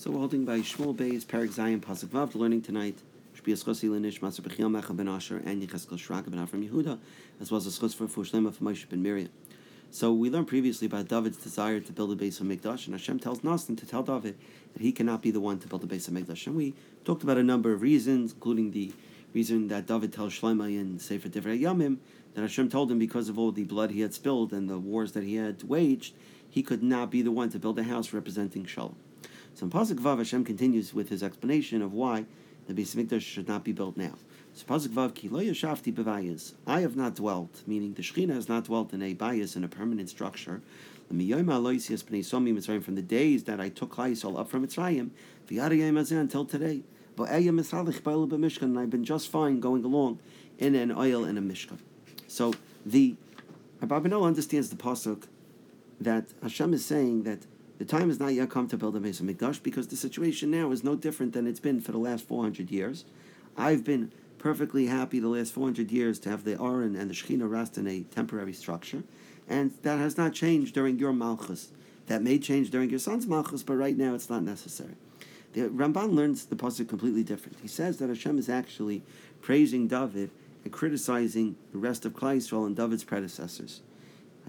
So we're holding by Shmuel Beis, Perek Zayin, Pasuk Vav, learning tonight. Shbias Chosi Linish, Maser Bechiel Mecha Ben Asher, and Yecheskel Shrak Ben Avram Yehuda, as well as a Schos for Fushlema for Moshe Ben Miriam. So we learned previously about David's desire to build a Beis HaMikdash, and Hashem tells Nasan to tell David that he cannot be the one to build a Beis HaMikdash. And we talked about a number of reasons, including the reason that David tells Shlomo in Sefer Divrei Yamim that Hashem told him because of all the blood he had spilled and the wars that he had waged, he could not be the one to build a house representing Shalom. So in Pasuk Vav, Hashem continues with his explanation of why the Beis should not be built now. So Pasuk Vav, Ki lo yashafti bevayis. I have not dwelt, meaning the Shechina has not dwelt in a bayis, in a permanent structure. From the days that I took Chayisol up from Mitzrayim, until today. And I've been just fine going along in an ohel and a mishkan. So the Abarbanel understands the pasuk that Hashem is saying that the time has not yet come to build a Beis HaMikdash because the situation now is no different than it's been for the last 400 years. I've been perfectly happy the last 400 years to have the Aron and the Shechina rest in a temporary structure, and that has not changed during your Malchus. That may change during your son's Malchus, but right now it's not necessary. The Ramban learns the pasuk completely different. He says that Hashem is actually praising David and criticizing the rest of Klal Yisrael and David's predecessors.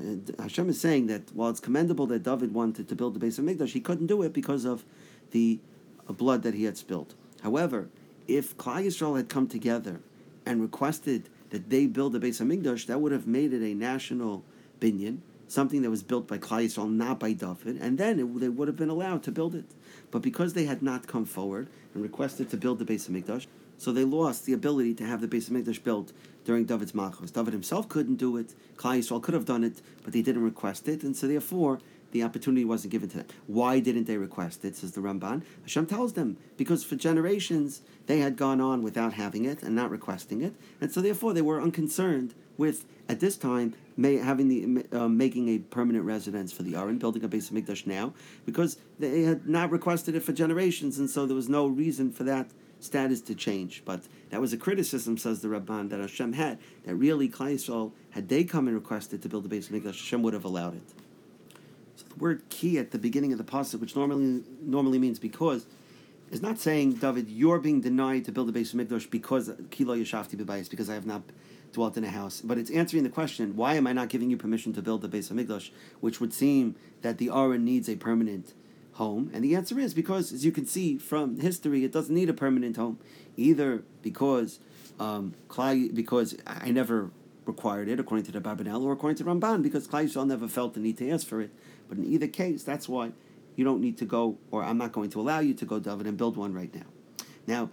Uh, Hashem is saying that while it's commendable that David wanted to build the Beis HaMikdash, he couldn't do it because of the uh, blood that he had spilled. However, if Klal Yisrael had come together and requested that they build the Beis HaMikdash, that would have made it a national binyan, something that was built by Klal Yisrael, not by David, and then it, they would have been allowed to build it. But because they had not come forward and requested to build the Beis HaMikdash, so they lost the ability to have the Beis HaMikdash built during David's Malchus. David himself couldn't do it. Klal Yisrael could have done it, but they didn't request it, and so therefore the opportunity wasn't given to them. Why didn't they request it? Says the Ramban. Hashem tells them because for generations they had gone on without having it and not requesting it, and so therefore they were unconcerned with at this time may, having the uh, making a permanent residence for the Aron, building a Beis HaMikdash now, because they had not requested it for generations, and so there was no reason for that status to change. But that was a criticism, says the Ramban, that Hashem had, that really Yisrael, had they come and requested to build the Beis HaMikdash, Hashem would have allowed it. So the word ki at the beginning of the pasuk, which normally normally means because, is not saying, David, you're being denied to build the Beis HaMikdash because Kilo Yashafti Bebayis, because I have not dwelt in a house. But it's answering the question, why am I not giving you permission to build the Beis HaMikdash, which would seem that the Aron needs a permanent home? And the answer is because, as you can see from history, it doesn't need a permanent home, either because um, because I never required it, according to the Barbanel, or according to Ramban, because Klal Yisrael never felt the need to ask for it. But in either case, that's why you don't need to go, or I'm not going to allow you to go, David, and build one right now. Now,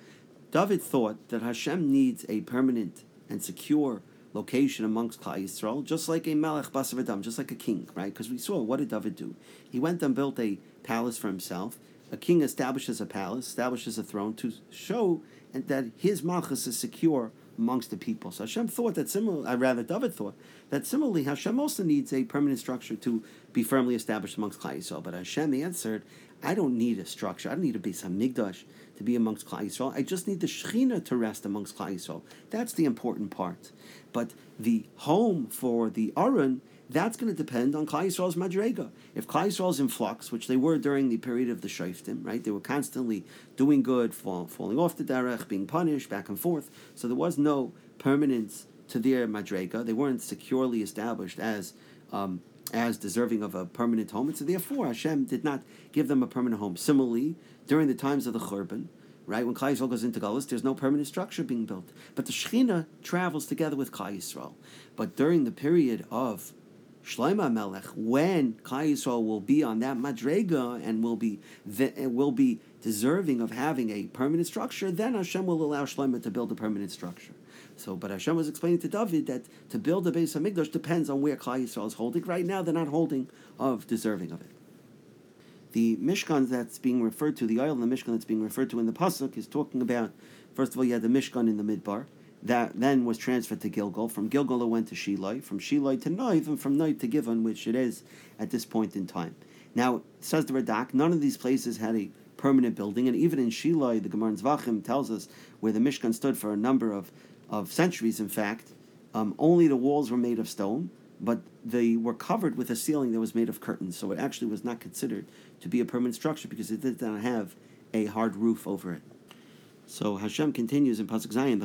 David thought that Hashem needs a permanent and secure location amongst Klal Yisrael, just like a Melech Basar Vadam, just like a king, right? Because we saw what did David do? He went and built a palace for himself. A king establishes a palace, establishes a throne to show that his malchus is secure amongst the people. So Hashem thought that similarly, I uh, rather David thought that similarly Hashem also needs a permanent structure to be firmly established amongst Klal Yisrael. But Hashem answered, I don't need a structure. I don't need a Beis Hamikdash to be amongst Klal Yisrael. I just need the Shechina to rest amongst Klal Yisrael. That's the important part. But the home for the Aron, that's going to depend on Klal Yisrael's Madrega. If Klal Yisrael's in flux, which they were during the period of the Shoftim, right? They were constantly doing good, fall, falling off the derech, being punished, back and forth. So there was no permanence to their Madrega. They weren't securely established as um, as deserving of a permanent home, and so therefore Hashem did not give them a permanent home. Similarly, during the times of the Churban, right, when Klal Yisrael goes into Galus, there's no permanent structure being built, but the Shechina travels together with Klal Yisrael. But during the period of Shlomo Melech, when Klal Yisrael will be on that madrega and will be will be deserving of having a permanent structure, then Hashem will allow Shlomo to build a permanent structure. So, but Hashem was explaining to David that to build a Beis HaMikdash depends on where Klal Yisrael is holding. Right now, they're not holding of deserving of it. The Mishkan that's being referred to, the ohel in the Mishkan that's being referred to in the pasuk, is talking about. First of all, you had the Mishkan in the Midbar that then was transferred to Gilgal. From Gilgal, it went to Shiloh. From Shiloh to Noiv, and from Noiv to Givon, which it is at this point in time. Now, says the Radak, none of these places had a permanent building, and even in Shiloh, the Gemara Zvachim tells us where the Mishkan stood for a number of of centuries, in fact, um, only the walls were made of stone. but they were covered with a ceiling that was made of curtains. So it actually was not considered to be a permanent structure because it did not have a hard roof over it. So Hashem continues in Pasuk Zayin,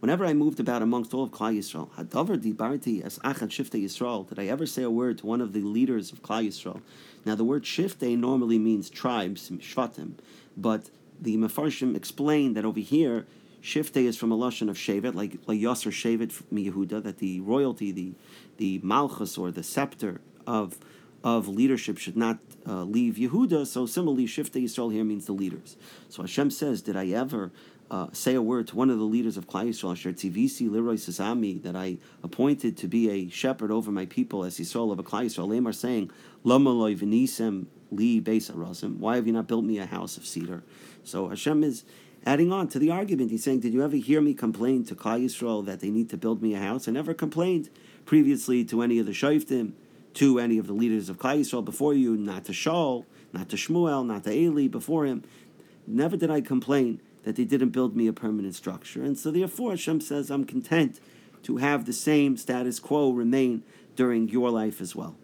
Whenever I moved about amongst all of Klal Yisrael, Hadavar dibarti as achat shiftei Yisrael, did I ever say a word to one of the leaders of Klal Yisrael? Now the word shiftei normally means tribes, shvatim, but the Mefarshim explained that over here, shiftei is from a lashon of shevet, like like Yasser shevet from Yehuda, that the royalty, the the malchus or the scepter of of leadership should not uh, leave Yehuda. So similarly, Shiftei Yisrael here means the leaders. So Hashem says, did I ever uh, say a word to one of the leaders of Klal Yisrael, Asher Tzivisi Leroy Sasami, that I appointed to be a shepherd over my people as Yisrael of a Klal Yisrael, Lamar saying, Lama loy v'nisem li beis Why have you not built me a house of cedar? So Hashem is adding on to the argument. He's saying, Did you ever hear me complain to Klal Yisrael that they need to build me a house? I never complained previously to any of the Shoftim to any of the leaders of Klal Yisrael before you, not to Shaul, not to Shmuel, not to Eli before him. Never did I complain that they didn't build me a permanent structure. And so therefore Hashem says, I'm content to have the same status quo remain during your life as well.